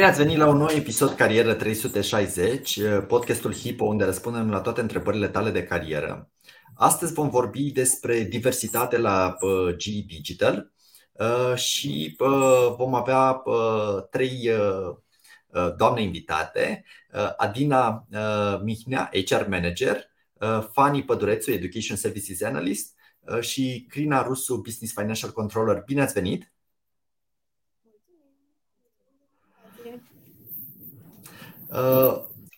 Bine ați venit la un nou episod Carieră 360, podcastul Hipo unde răspundem la toate întrebările tale de carieră. Astăzi vom vorbi despre diversitate la GE Digital și vom avea trei doamne invitate. Adina Mihnea, HR Manager, Fani Pădurețu, Education Services Analyst și Crina Rusu, Business Financial Controller. Bine ați venit!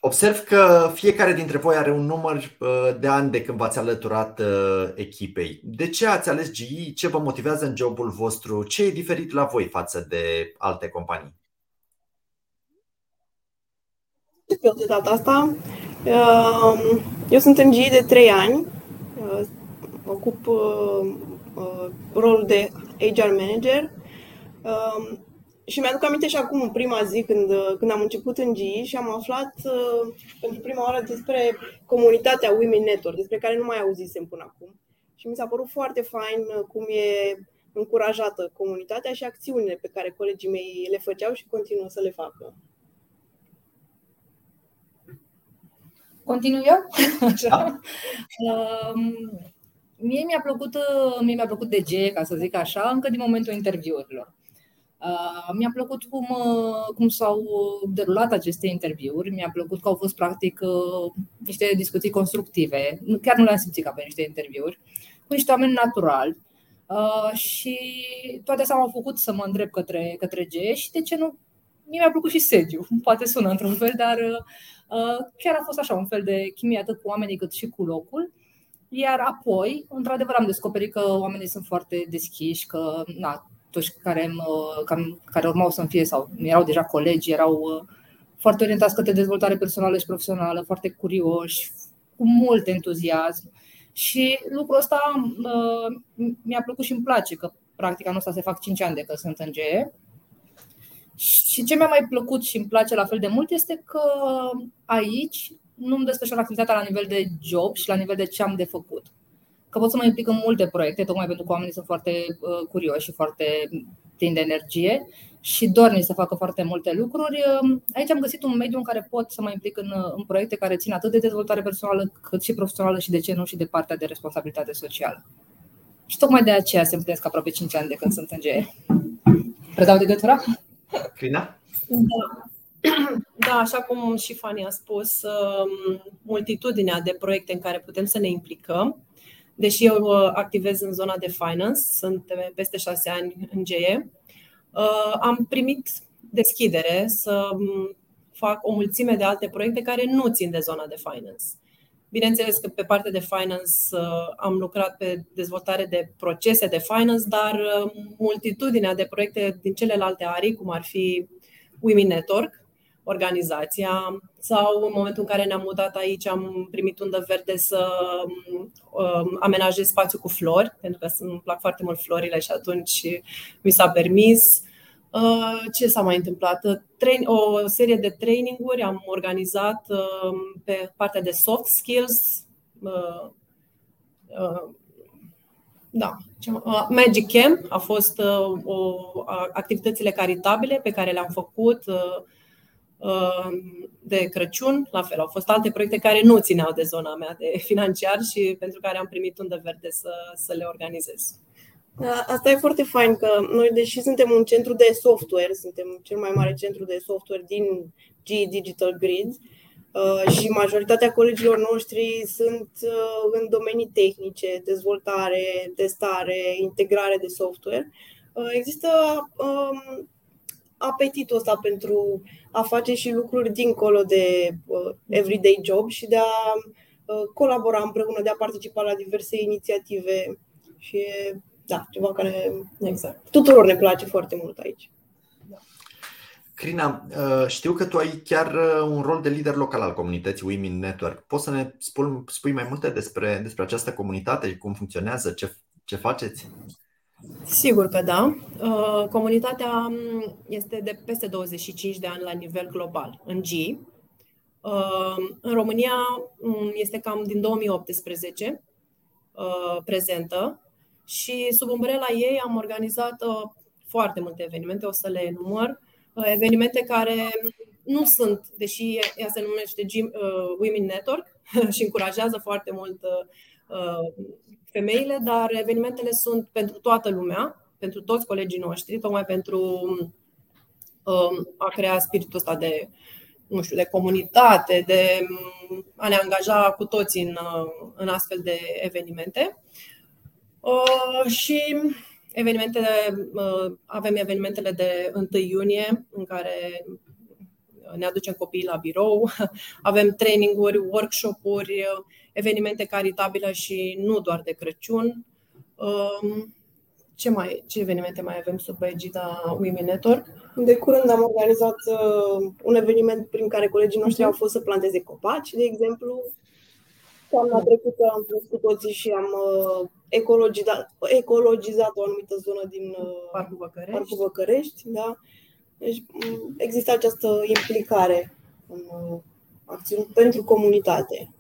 Observ că fiecare dintre voi are un număr uh, de ani de când v-ați alăturat uh, echipei. De ce ați ales GE? Ce vă motivează în jobul vostru? Ce e diferit la voi față de alte companii? Eu de data asta. Eu sunt în GE de 3 ani. Ocup rolul de HR manager și mi-aduc aminte și acum, prima zi, când, când am început în GI și am aflat uh, pentru prima oară despre comunitatea Women Network, despre care nu mai auzisem până acum. Și mi s-a părut foarte fain uh, cum e încurajată comunitatea și acțiunile pe care colegii mei le făceau și continuă să le facă. Continui eu? Așa. Da. Uh, mie mi-a plăcut, uh, mie mi-a plăcut DG, ca să zic așa, încă din momentul interviurilor. Uh, mi-a plăcut cum, uh, cum s-au derulat aceste interviuri, mi-a plăcut că au fost practic uh, niște discuții constructive, chiar nu le-am simțit ca pe niște interviuri, cu niște oameni naturali. Și toate astea m-au făcut să mă îndrept către, către G și de ce nu Mie mi-a plăcut și sediu, poate sună într-un fel, dar chiar a fost așa, un fel de chimie atât cu oamenii cât și cu locul. Iar apoi, într-adevăr, am descoperit că oamenii sunt foarte deschiși, că na, toți care, care urmau să-mi fie sau erau deja colegi, erau uh, foarte orientați către dezvoltare personală și profesională, foarte curioși, cu mult entuziasm. Și lucrul ăsta uh, mi-a plăcut și îmi place, că practic anul ăsta se fac 5 ani de că sunt în GE. Și ce mi-a mai plăcut și îmi place la fel de mult este că aici nu îmi desfășor activitatea la nivel de job și la nivel de ce am de făcut că pot să mă implic în multe proiecte, tocmai pentru că oamenii sunt foarte uh, curioși și foarte plini de energie și dorni să facă foarte multe lucruri. Um, aici am găsit un mediu în care pot să mă implic în, uh, în proiecte care țin atât de dezvoltare personală cât și profesională și de ce nu și de partea de responsabilitate socială. Și tocmai de aceea se împlinesc aproape 5 ani de când sunt în GE. Predau de gătura? Crina? Da. Da, așa cum și Fani a spus, um, multitudinea de proiecte în care putem să ne implicăm Deși eu uh, activez în zona de finance, sunt peste șase ani în GE, uh, am primit deschidere să um, fac o mulțime de alte proiecte care nu țin de zona de finance. Bineînțeles că pe partea de finance uh, am lucrat pe dezvoltare de procese de finance, dar multitudinea de proiecte din celelalte arii, cum ar fi Women Network, organizația sau în momentul în care ne-am mutat aici am primit undă verde să um, amenajez spațiu cu flori, pentru că îmi plac foarte mult florile și atunci mi s-a permis. Uh, ce s-a mai întâmplat? O serie de traininguri am organizat um, pe partea de soft skills. Uh, uh, da, Magic Camp a fost o, activitățile caritabile pe care le-am făcut de Crăciun, la fel, au fost alte proiecte care nu țineau de zona mea de financiar și pentru care am primit undă verde să, să le organizez. Da, asta e foarte fain că noi, deși suntem un centru de software, suntem cel mai mare centru de software din G Digital Grid uh, și majoritatea colegilor noștri sunt uh, în domenii tehnice, dezvoltare, testare, integrare de software. Uh, există um, apetitul ăsta pentru a face și lucruri dincolo de uh, everyday job și de a uh, colabora împreună, de a participa la diverse inițiative și e da, ceva care exact. tuturor ne place foarte mult aici. Da. Crina, uh, știu că tu ai chiar uh, un rol de lider local al comunității Women Network. Poți să ne spui mai multe despre, despre această comunitate, cum funcționează, ce, ce faceți? Sigur că da. Uh, comunitatea um, este de peste 25 de ani la nivel global, în G. Uh, în România um, este cam din 2018 uh, prezentă și sub umbrela ei am organizat foarte multe evenimente, o să le enumăr. evenimente care nu sunt, deși ea se numește Women Network și încurajează foarte mult femeile, dar evenimentele sunt pentru toată lumea, pentru toți colegii noștri, tocmai pentru um, a crea spiritul ăsta de, nu știu, de comunitate, de um, a ne angaja cu toții în, în astfel de evenimente. Uh, și evenimentele, uh, avem evenimentele de 1 iunie, în care ne aducem copiii la birou, avem traininguri, workshop-uri, evenimente caritabile și nu doar de Crăciun. Um, ce, mai, ce evenimente mai avem sub egida Women Network? De curând am organizat uh, un eveniment prin care colegii noștri au fost să planteze copaci, de exemplu. Toamna trecută am fost cu toții și am uh, ecologizat, ecologizat o anumită zonă din uh, Parcul Văcărești. Parcul Văcărești da? Deci există această implicare în uh, acțiuni pentru comunitate.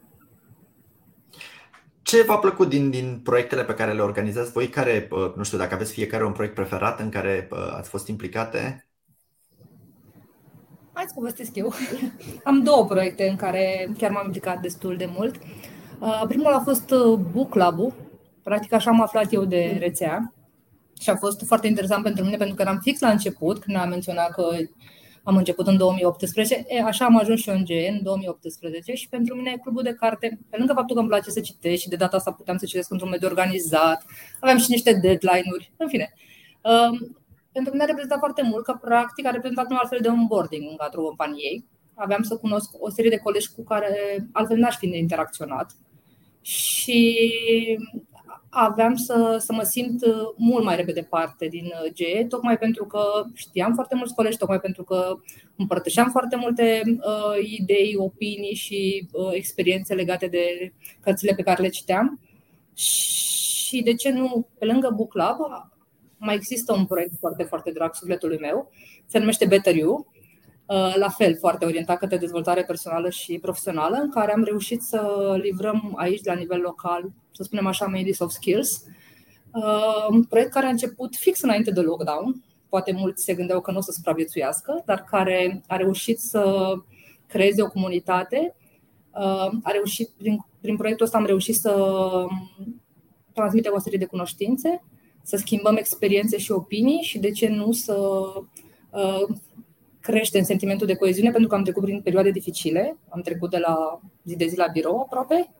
Ce v-a plăcut din, din proiectele pe care le organizați voi? Care, uh, nu știu, dacă aveți fiecare un proiect preferat în care uh, ați fost implicate? Hai să povestesc eu. Am două proiecte în care chiar m-am implicat destul de mult. Primul a fost Book Club-ul. Practic așa am aflat eu de rețea și a fost foarte interesant pentru mine pentru că eram fix la început, când am menționat că am început în 2018, e, așa am ajuns și eu în GE în 2018 și pentru mine clubul de carte, pe lângă faptul că îmi place să citesc și de data asta puteam să citesc într-un mediu organizat, aveam și niște deadline-uri, în fine. Um, pentru mine a reprezentat foarte mult că practic a reprezentat un altfel de onboarding în cadrul companiei. Aveam să cunosc o serie de colegi cu care altfel n-aș fi interacționat. Și aveam să, să mă simt uh, mult mai repede parte din uh, GE, tocmai pentru că știam foarte mulți colegi, tocmai pentru că împărtășeam foarte multe uh, idei, opinii și uh, experiențe legate de cărțile pe care le citeam. Și de ce nu, pe lângă Book Club, mai există un proiect foarte, foarte drag sufletului meu, se numește Better You, Uh, la fel foarte orientat către dezvoltare personală și profesională, în care am reușit să livrăm aici, la nivel local, să spunem așa, Medies of Skills, uh, un proiect care a început fix înainte de lockdown. Poate mulți se gândeau că nu o să supraviețuiască, dar care a reușit să creeze o comunitate. Uh, a reușit, prin, prin proiectul ăsta am reușit să transmitem o serie de cunoștințe, să schimbăm experiențe și opinii și de ce nu să crește în sentimentul de coeziune pentru că am trecut prin perioade dificile. Am trecut de la zi de zi la birou aproape,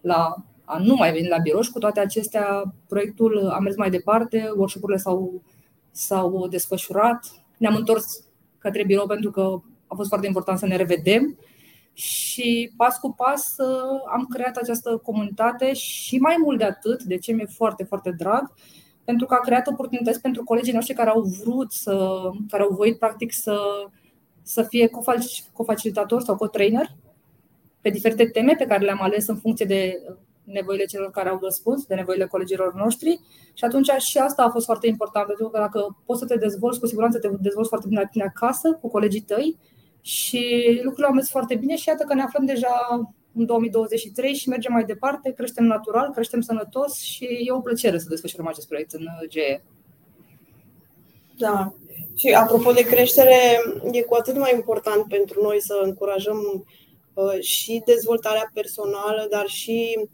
la a nu mai veni la birou și cu toate acestea proiectul a mers mai departe, workshop-urile s-au, s-au desfășurat, ne-am întors către birou pentru că a fost foarte important să ne revedem și pas cu pas am creat această comunitate și mai mult de atât, de ce mi-e foarte, foarte drag, pentru că a creat oportunități pentru colegii noștri care au vrut să, care au voit practic să, să fie cofacilitator sau co-trainer pe diferite teme pe care le-am ales în funcție de nevoile celor care au răspuns, de nevoile colegilor noștri. Și atunci și asta a fost foarte important, pentru că dacă poți să te dezvolți, cu siguranță te dezvolți foarte bine la tine acasă, cu colegii tăi. Și lucrurile au mers foarte bine și iată că ne aflăm deja în 2023 și mergem mai departe, creștem natural, creștem sănătos și e o plăcere să desfășurăm acest proiect în GE. Da. Și apropo de creștere, e cu atât mai important pentru noi să încurajăm uh, și dezvoltarea personală, dar și uh,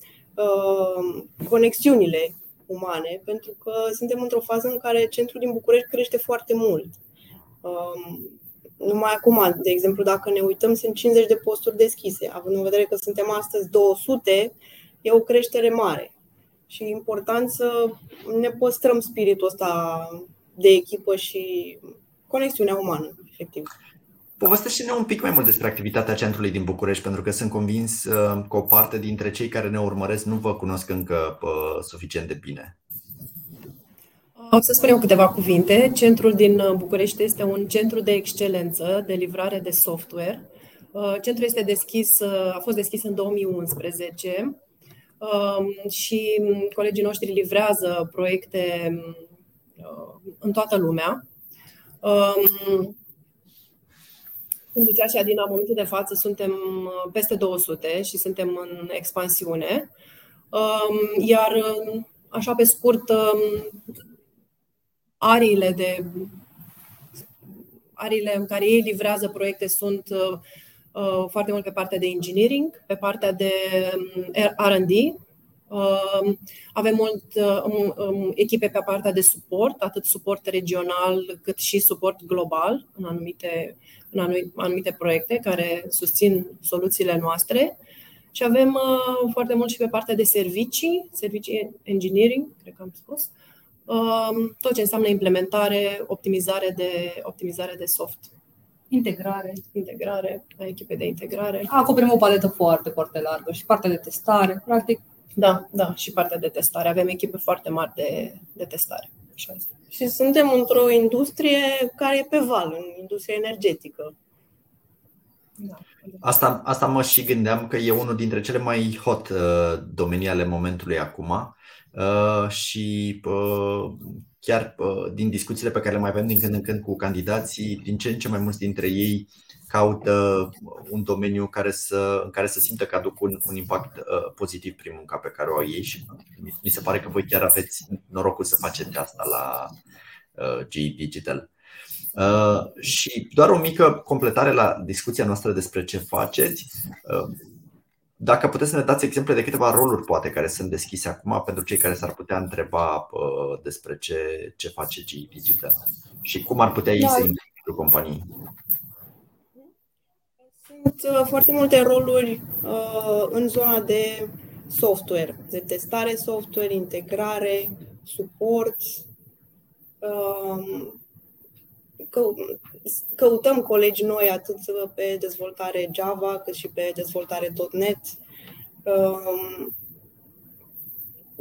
conexiunile umane, pentru că suntem într-o fază în care centrul din București crește foarte mult. Uh, numai acum, de exemplu, dacă ne uităm, sunt 50 de posturi deschise. Având în vedere că suntem astăzi 200, e o creștere mare. Și e important să ne păstrăm spiritul ăsta de echipă și conexiunea umană, efectiv. Povestește-ne un pic mai mult despre activitatea centrului din București, pentru că sunt convins uh, că o parte dintre cei care ne urmăresc nu vă cunosc încă uh, suficient de bine. O să spun eu câteva cuvinte. Centrul din uh, București este un centru de excelență de livrare de software. Uh, centrul este deschis, uh, a fost deschis în 2011 um, și colegii noștri livrează proiecte în toată lumea. Um, cum zicea și Adina, în momentul de față suntem peste 200 și suntem în expansiune. Um, iar, așa pe scurt, ariile de arile în care ei livrează proiecte sunt foarte mult pe partea de engineering, pe partea de um, R&D, avem mult um, um, echipe pe partea de suport, atât suport regional cât și suport global în anumite, în anumite proiecte care susțin soluțiile noastre. Și avem uh, foarte mult și pe partea de servicii, servicii engineering, cred că am spus, uh, tot ce înseamnă implementare, optimizare de, optimizare de soft. Integrare. Integrare, echipe de integrare. Acoperim o paletă foarte, foarte largă și partea de testare. Practic, da, da, și partea de testare. Avem echipe foarte mari de, de testare. Și, asta. și suntem într-o industrie care e pe val, în industria energetică. Da. Asta, asta mă și gândeam că e unul dintre cele mai hot uh, domenii ale momentului acum uh, și uh, chiar uh, din discuțiile pe care le mai avem din când în când cu candidații, din ce în ce mai mulți dintre ei caută un domeniu care să, în care să simtă că aduc un, un impact uh, pozitiv prin munca pe care o au ei și mi se pare că voi chiar aveți norocul să faceți asta la uh, GE Digital. Uh, și doar o mică completare la discuția noastră despre ce faceți. Uh, dacă puteți să ne dați exemple de câteva roluri, poate, care sunt deschise acum pentru cei care s-ar putea întreba uh, despre ce, ce face GE Digital și cum ar putea ei da. să intre în companii. Sunt uh, foarte multe roluri uh, în zona de software, de testare software, integrare, suport. Uh, căutăm colegi noi atât pe dezvoltare Java cât și pe dezvoltare .NET. Um,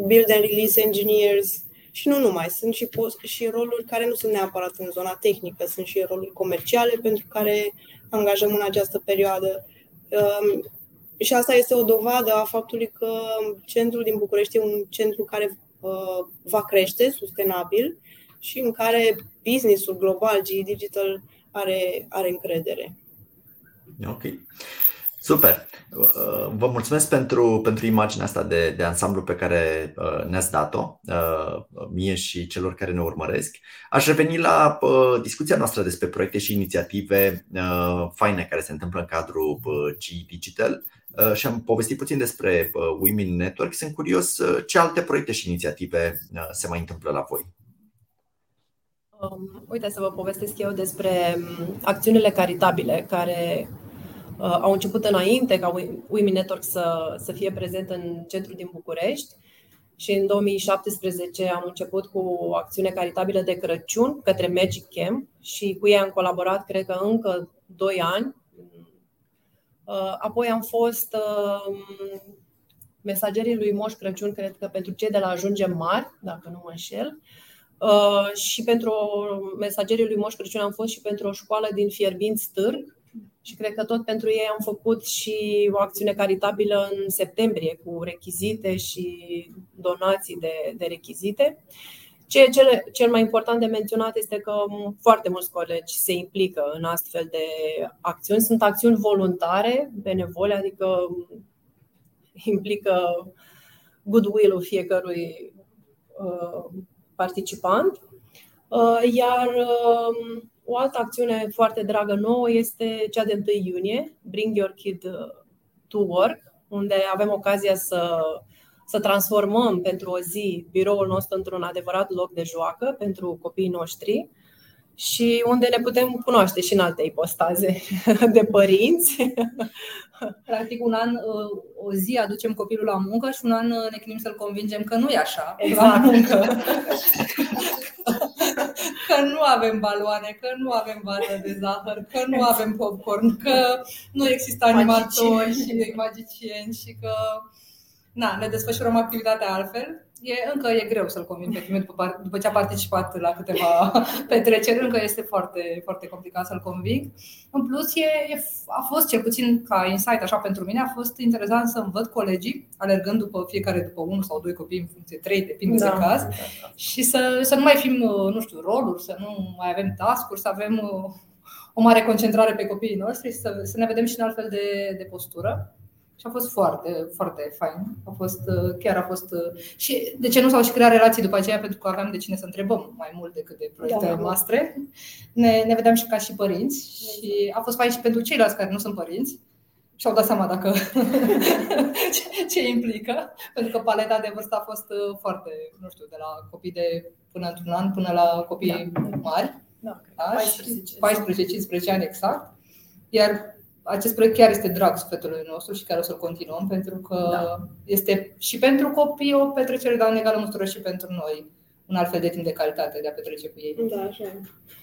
build and release engineers și nu numai, sunt și, post, și roluri care nu sunt neapărat în zona tehnică, sunt și roluri comerciale pentru care angajăm în această perioadă. Um, și asta este o dovadă a faptului că centrul din București e un centru care uh, va crește sustenabil și în care businessul global, GE Digital, are, are încredere. Ok. Super! Uh, vă mulțumesc pentru, pentru imaginea asta de, de ansamblu pe care uh, ne-ați dat-o, uh, mie și celor care ne urmăresc. Aș reveni la discuția noastră despre proiecte și inițiative faine care se întâmplă în cadrul G Digital și am povestit puțin despre Women Network. Sunt curios ce alte proiecte și inițiative se mai întâmplă la voi. Um, uite, să vă povestesc eu despre um, acțiunile caritabile care uh, au început înainte ca Women Network să, să fie prezent în centrul din București. Și în 2017 am început cu o acțiune caritabilă de Crăciun către Magic Camp și cu ei am colaborat, cred că încă 2 ani. Uh, apoi am fost uh, mesagerii lui Moș Crăciun, cred că pentru cei de la Ajungem Mari, dacă nu mă înșel. Uh, și pentru mesagerii lui Moș Crăciun am fost și pentru o școală din Fierbinți Târg și cred că tot pentru ei am făcut și o acțiune caritabilă în septembrie cu rechizite și donații de, de rechizite. Ce cel, cel mai important de menționat este că foarte mulți colegi se implică în astfel de acțiuni. Sunt acțiuni voluntare, benevole, adică implică goodwill-ul fiecărui uh, participant. Uh, iar um, o altă acțiune foarte dragă nouă este cea de 1 iunie, Bring Your Kid uh, to Work, unde avem ocazia să, să transformăm pentru o zi biroul nostru într-un adevărat loc de joacă pentru copiii noștri și unde ne putem cunoaște și în alte ipostaze de părinți. Practic, un an, uh, o zi aducem copilul la muncă și un an uh, ne chinim să-l convingem că nu e așa exact. la muncă. că nu avem baloane, că nu avem vază de zahăr, că nu avem popcorn, că nu există animatori și magicieni și că na, ne desfășurăm activitatea altfel e, încă e greu să-l convin pe Timiu după, după ce a participat la câteva petreceri, încă este foarte, foarte complicat să-l conving. În plus, e, e, a fost cel puțin ca insight așa pentru mine, a fost interesant să-mi văd colegii alergând după fiecare după unul sau doi copii în funcție, trei, depinde da, de caz, da, da. și să, să nu mai fim, nu știu, roluri, să nu mai avem task să avem o mare concentrare pe copiii noștri și să, să ne vedem și în altfel de, de postură. Și a fost foarte, foarte fain. A fost, chiar a fost. Și de ce nu s-au și creat relații după aceea? Pentru că aveam de cine să întrebăm mai mult decât de proiectele da, noastre. Ne, ne vedeam și ca și părinți și a fost fain și pentru ceilalți care nu sunt părinți și-au dat seama dacă ce, ce implică, pentru că paleta de vârstă a fost uh, foarte, nu știu, de la copii de până într-un an până la copii da. mari. Da, da 14-15 ani exact. Iar acest proiect chiar este drag sufletului nostru și chiar o să-l continuăm pentru că da. este și pentru copii o petrecere, dar în egală măsură și pentru noi un alt fel de timp de calitate de a petrece cu ei. Da, așa.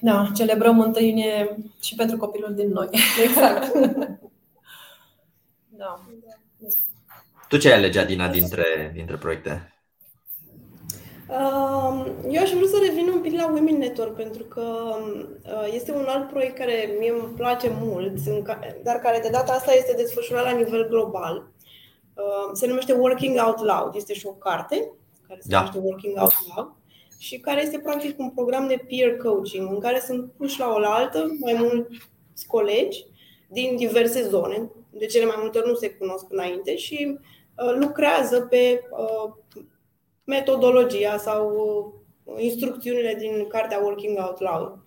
Da, celebrăm întâlnire și pentru copilul din noi. Exact. Da. Tu ce ai alegea, Dina, dintre, dintre proiecte? Um, eu aș vrea să revin un pic la Women Network pentru că uh, este un alt proiect care mie îmi place mult, dar care de data asta este desfășurat la nivel global. Uh, se numește Working Out Loud. Este și o carte care se da. numește Working Out Loud și care este practic un program de peer coaching în care sunt puși la oaltă mai mulți colegi din diverse zone, de cele mai multe ori nu se cunosc înainte și uh, lucrează pe uh, metodologia sau uh, instrucțiunile din cartea Working Out Loud.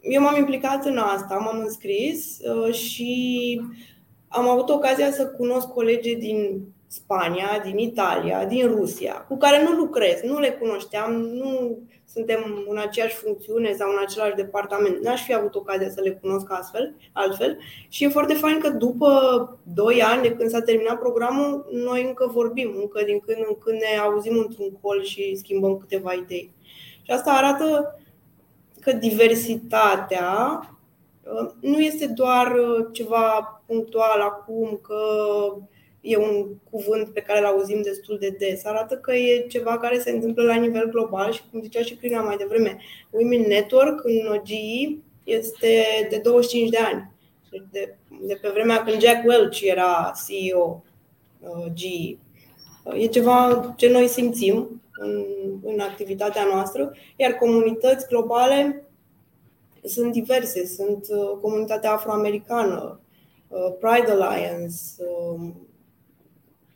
Eu m-am implicat în asta, m-am înscris și am avut ocazia să cunosc colegii din Spania, din Italia, din Rusia, cu care nu lucrez, nu le cunoșteam, nu suntem în aceeași funcțiune sau în același departament. N-aș fi avut ocazia să le cunosc astfel, altfel. Și e foarte fain că după 2 ani de când s-a terminat programul, noi încă vorbim, încă din când în când ne auzim într-un col și schimbăm câteva idei. Și asta arată că diversitatea uh, nu este doar uh, ceva punctual acum, că e un cuvânt pe care îl auzim destul de des. Arată că e ceva care se întâmplă la nivel global și, cum zicea și Crina mai devreme, Women Network în GE este de 25 de ani. Deci de, de pe vremea când Jack Welch era CEO uh, GE. E ceva ce noi simțim în, în activitatea noastră, iar comunități globale sunt diverse. Sunt uh, comunitatea afroamericană, uh, Pride Alliance, um,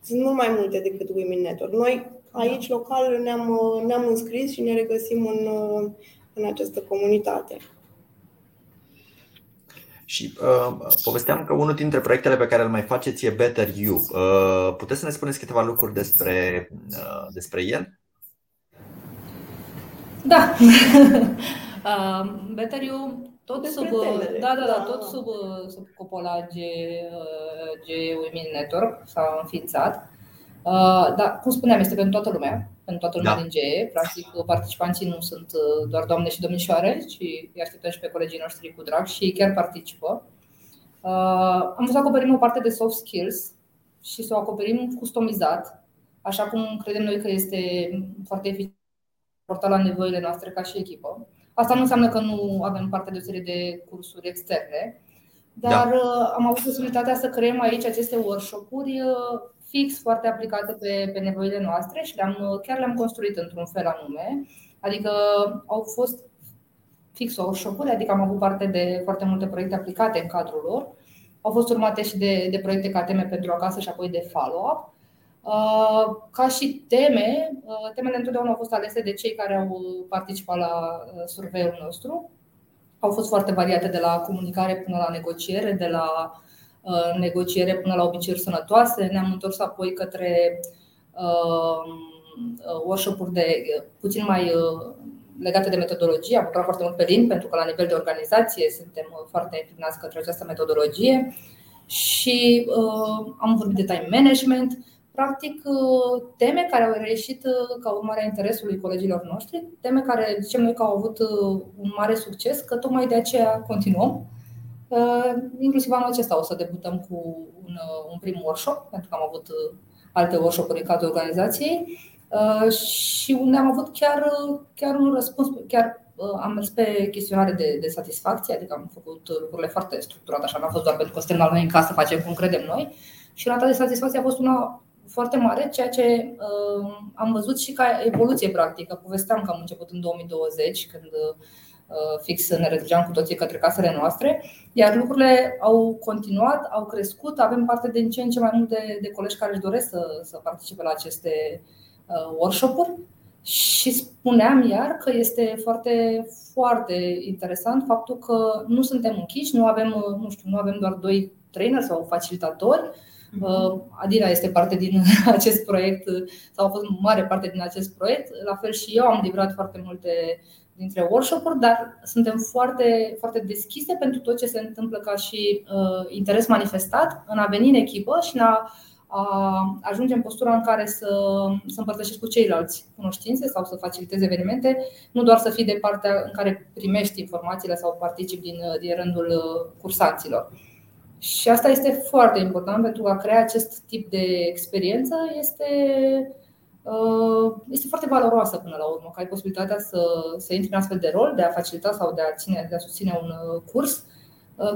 sunt mult mai multe decât Women Network. Noi aici, local, ne-am, ne-am înscris și ne regăsim în, în această comunitate. Și uh, povesteam că unul dintre proiectele pe care îl mai faceți e Better You. Uh, puteți să ne spuneți câteva lucruri despre, uh, despre el? Da. uh, Better You tot sub, da, da, da, tot sub, sub cupola G, G Women Network s-a înființat. Uh, da, cum spuneam, este pentru toată lumea, pentru toată lumea da. din GE. Practic, participanții nu sunt uh, doar doamne și domnișoare, ci îi așteptăm și pe colegii noștri cu drag și ei chiar participă. Uh, am vrut să acoperim o parte de soft skills și să o acoperim customizat, așa cum credem noi că este foarte eficient la nevoile noastre ca și echipă. Asta nu înseamnă că nu avem parte de o serie de cursuri externe, dar da. Uh, am avut posibilitatea să creăm aici aceste workshop-uri uh, fix foarte aplicate pe, pe nevoile noastre și le-am, uh, chiar le-am construit într-un fel anume. Adică au fost fix workshop-uri, adică am avut parte de foarte multe proiecte aplicate în cadrul lor. Au fost urmate și de, de proiecte ca teme pentru acasă și apoi de follow-up. Uh, ca și teme, uh, temele întotdeauna au fost alese de cei care au participat la uh, surveiul nostru. Au fost foarte variate de la comunicare până la negociere, de la negociere până la obiceiuri sănătoase. Ne-am întors apoi către workshop-uri de puțin mai legate de metodologie. Am lucrat foarte mult pe limbi pentru că la nivel de organizație suntem foarte înclinați către această metodologie și uh, am vorbit de time management, practic uh, teme care au reieșit uh, ca urmare a interesului colegilor noștri, teme care zicem noi că au avut uh, un mare succes, că tocmai de aceea continuăm. Inclusiv anul acesta o să debutăm cu un, un prim workshop, pentru că am avut alte workshop-uri în cadrul organizației și unde am avut chiar, chiar un răspuns, chiar am mers pe chestionare de, de satisfacție, adică am făcut lucrurile foarte structurate, așa, n-a fost doar pentru că suntem la noi în casă, facem cum credem noi. Și rata de satisfacție a fost una foarte mare, ceea ce uh, am văzut și ca evoluție practică. Povesteam că am început în 2020, când fix ne retrăgeam cu toții către casele noastre, iar lucrurile au continuat, au crescut, avem parte din ce în ce mai multe de colegi care își doresc să, să participe la aceste workshop-uri și spuneam iar că este foarte, foarte interesant faptul că nu suntem închiși, nu avem, nu știu, nu avem doar doi trainer sau facilitatori. Mhm. Adina este parte din acest proiect sau a fost mare parte din acest proiect. La fel și eu am livrat foarte multe dintre workshop-uri, dar suntem foarte, foarte deschise pentru tot ce se întâmplă ca și uh, interes manifestat în a veni în echipă și în a a ajunge în postura în care să, să împărtășești cu ceilalți cunoștințe sau să facilitezi evenimente, nu doar să fii de partea în care primești informațiile sau participi din, din rândul uh, cursanților. Și asta este foarte important pentru a crea acest tip de experiență. Este, uh, este foarte valoroasă până la urmă, că ai posibilitatea să, să intri în astfel de rol, de a facilita sau de a, ține, de a susține un uh, curs,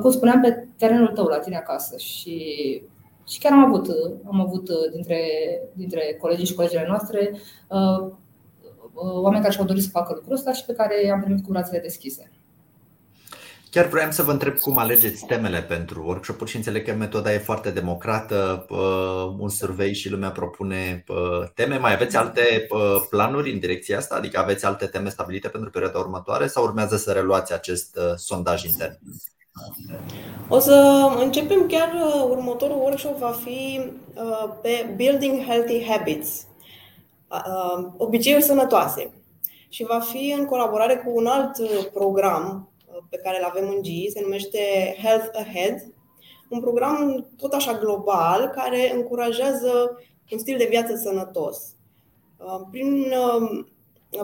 cum spuneam, pe terenul tău, la tine acasă. Și și chiar am avut, am avut uh, dintre, dintre colegii și colegile noastre uh, uh, oameni care și-au dorit să facă lucrul ăsta și pe care i-am primit cu brațele deschise. Chiar vreau să vă întreb cum alegeți temele pentru workshop-uri și înțeleg că metoda e foarte democrată, un survey și lumea propune teme. Mai aveți alte planuri în direcția asta? Adică aveți alte teme stabilite pentru perioada următoare sau urmează să reluați acest sondaj intern? O să începem chiar uh, următorul workshop va fi uh, pe Building Healthy Habits, uh, obiceiuri sănătoase. Și va fi în colaborare cu un alt program pe care îl avem în GI, se numește Health Ahead, un program tot așa global care încurajează un stil de viață sănătos. Prin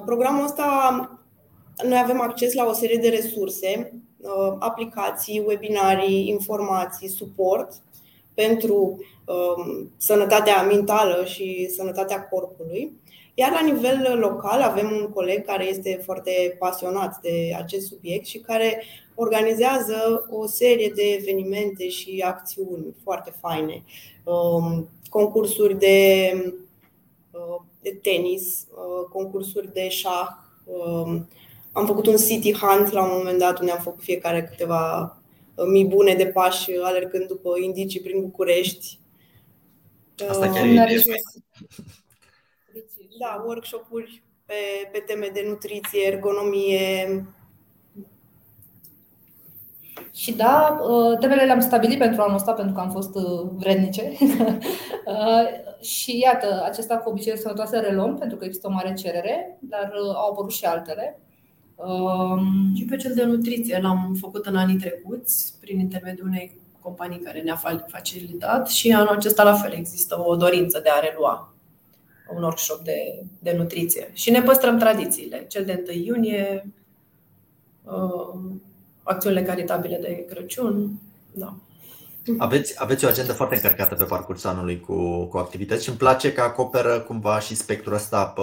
programul ăsta noi avem acces la o serie de resurse Uh, aplicații, webinarii, informații, suport pentru um, sănătatea mentală și sănătatea corpului. Iar la nivel local avem un coleg care este foarte pasionat de acest subiect și care organizează o serie de evenimente și acțiuni foarte faine. Um, concursuri de, uh, de tenis, uh, concursuri de șah, um, am făcut un city hunt la un moment dat unde am făcut fiecare câteva uh, mii bune de pași alergând după indicii prin București. Asta chiar uh, e Da, workshop-uri pe, pe teme de nutriție, ergonomie. Și da, uh, temele le-am stabilit pentru anul ăsta pentru că am fost vrednice. și iată, acesta cu obiceiuri sănătoase reluăm pentru că există o mare cerere, dar au apărut și altele. Um, și pe cel de nutriție l-am făcut în anii trecuți prin intermediul unei companii care ne-a facilitat și anul acesta la fel există o dorință de a relua un workshop de, de nutriție. Și ne păstrăm tradițiile. Cel de 1 iunie, uh, acțiunile caritabile de Crăciun. Da. Aveți, aveți o agendă foarte încărcată pe parcursul anului cu, cu activități și îmi place că acoperă cumva și spectrul ăsta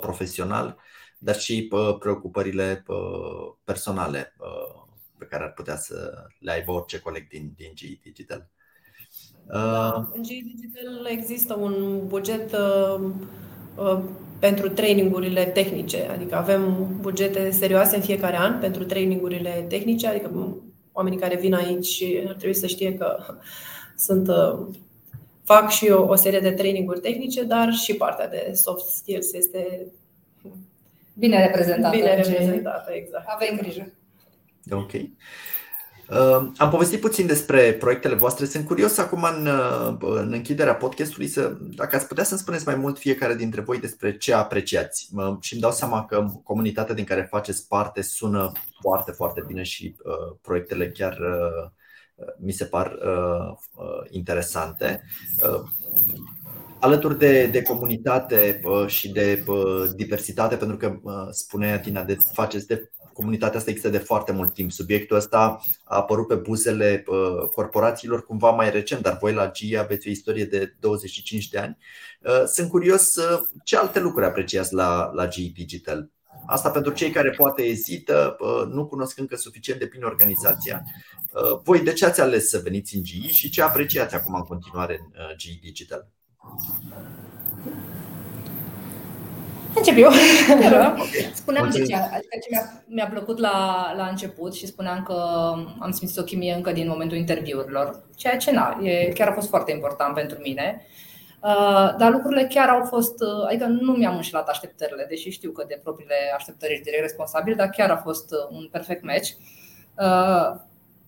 profesional dar și preocupările personale pe care ar putea să le aibă orice coleg din, din GE Digital. Da, în GE Digital există un buget pentru trainingurile tehnice, adică avem bugete serioase în fiecare an pentru trainingurile tehnice, adică oamenii care vin aici ar trebui să știe că sunt fac și eu o serie de traininguri tehnice, dar și partea de soft skills este Bine reprezentată. Bine reprezentată, exact. Avem grijă. Ok. Uh, am povestit puțin despre proiectele voastre. Sunt curios acum în, uh, în închiderea podcastului să, dacă ați putea să-mi spuneți mai mult fiecare dintre voi despre ce apreciați. Uh, și îmi dau seama că comunitatea din care faceți parte sună foarte, foarte bine și uh, proiectele chiar uh, mi se par uh, uh, interesante. Uh, alături de, de comunitate și de diversitate, pentru că spunea Tina, de faceți de comunitatea asta există de foarte mult timp. Subiectul ăsta a apărut pe buzele corporațiilor cumva mai recent, dar voi la GE aveți o istorie de 25 de ani. Sunt curios ce alte lucruri apreciați la, la GE Digital. Asta pentru cei care poate ezită, nu cunosc încă suficient de bine organizația. Voi de ce ați ales să veniți în GE și ce apreciați acum în continuare în GE Digital? Încep eu. Spuneam de ce, adică ce mi-a, mi-a plăcut la, la început și spuneam că am simțit o chimie încă din momentul interviurilor, ceea ce na, e, chiar a fost foarte important pentru mine. Uh, dar lucrurile chiar au fost, uh, adică nu mi-am înșelat așteptările, deși știu că de propriile așteptări ești direct responsabil, dar chiar a fost uh, un perfect match.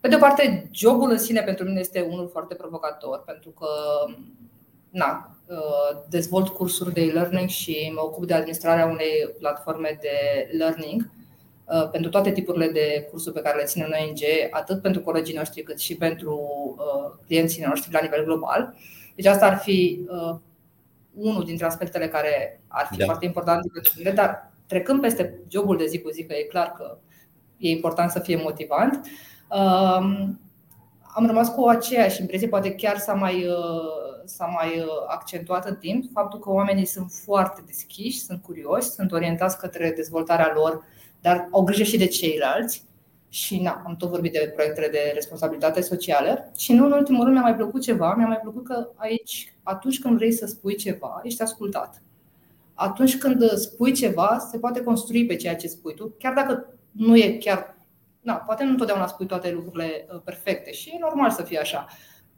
Pe de o parte, jobul în sine pentru mine este unul foarte provocator, pentru că na, dezvolt cursuri de e-learning și mă ocup de administrarea unei platforme de learning pentru toate tipurile de cursuri pe care le ținem în ONG, atât pentru colegii noștri cât și pentru clienții noștri la nivel global. Deci asta ar fi uh, unul dintre aspectele care ar fi da. foarte importante pentru mine, dar trecând peste jobul de zi cu zi, că e clar că e important să fie motivant, uh, am rămas cu aceeași impresie, poate chiar s-a mai, uh, s-a mai uh, accentuat în timp, faptul că oamenii sunt foarte deschiși, sunt curioși, sunt orientați către dezvoltarea lor, dar au grijă și de ceilalți și na, am tot vorbit de proiectele de responsabilitate socială și nu în ultimul rând mi-a mai plăcut ceva, mi-a mai plăcut că aici, atunci când vrei să spui ceva, ești ascultat. Atunci când spui ceva, se poate construi pe ceea ce spui tu, chiar dacă nu e chiar, na, poate nu întotdeauna spui toate lucrurile uh, perfecte și e normal să fie așa.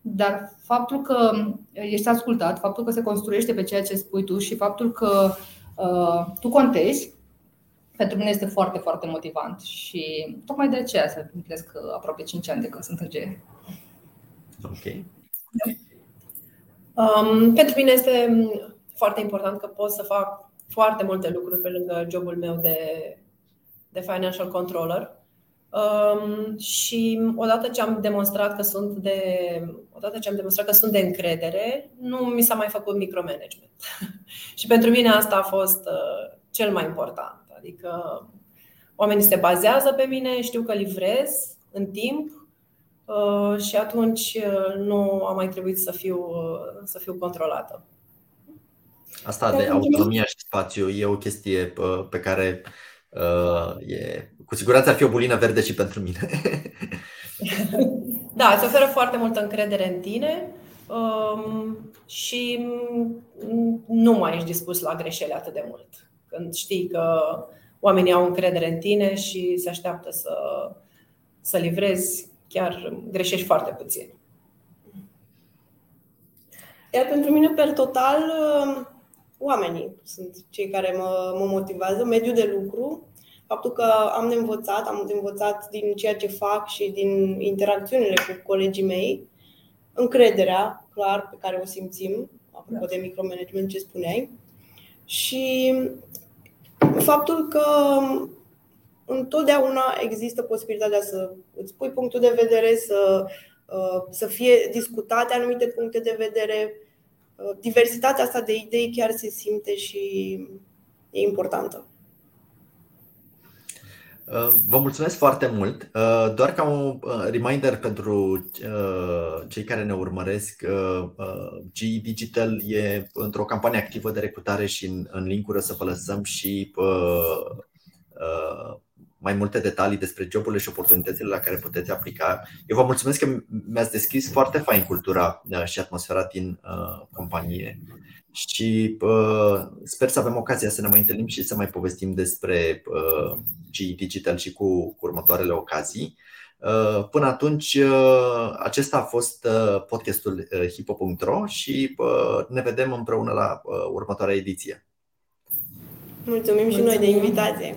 Dar faptul că ești ascultat, faptul că se construiește pe ceea ce spui tu și faptul că uh, tu contezi, pentru mine este foarte, foarte motivant și tocmai de aceea se împlinesc aproape 5 ani de când sunt în GE. Ok. Um, pentru mine este foarte important că pot să fac foarte multe lucruri pe lângă jobul meu de, de financial controller. Um, și odată ce am demonstrat că sunt de odată ce am demonstrat că sunt de încredere, nu mi s-a mai făcut micromanagement. și pentru mine asta a fost uh, cel mai important. Adică oamenii se bazează pe mine, știu că livrez în timp uh, și atunci uh, nu a mai trebuit să fiu, uh, să fiu controlată. Asta de autonomia și spațiu e o chestie pe care e, cu siguranță ar fi o bulină verde și pentru mine. Da, îți oferă foarte multă încredere în tine um, și nu mai ești dispus la greșeli atât de mult. Când știi că oamenii au încredere în tine și se așteaptă să, să livrezi, chiar greșești foarte puțin. Iar pentru mine, per total, oamenii sunt cei care mă, mă motivează, mediul de lucru, faptul că am de învățat, am de învățat din ceea ce fac și din interacțiunile cu colegii mei, încrederea, clar, pe care o simțim, apropo de micromanagement ce spuneai, și faptul că întotdeauna există posibilitatea să îți pui punctul de vedere, să, uh, să fie discutate anumite puncte de vedere. Uh, diversitatea asta de idei chiar se simte și e importantă. Uh, vă mulțumesc foarte mult. Doar ca un reminder pentru cei care ne urmăresc, GE Digital e într-o campanie activă de recrutare și în link să vă lăsăm și mai multe detalii despre joburile și oportunitățile la care puteți aplica. Eu vă mulțumesc că mi-ați deschis foarte fain cultura și atmosfera din companie și sper să avem ocazia să ne mai întâlnim și să mai povestim despre G Digital și cu, cu următoarele ocazii. Uh, până atunci, uh, acesta a fost uh, podcastul hipo.ro și ne vedem împreună la următoarea ediție. Mulțumim și noi de invitație!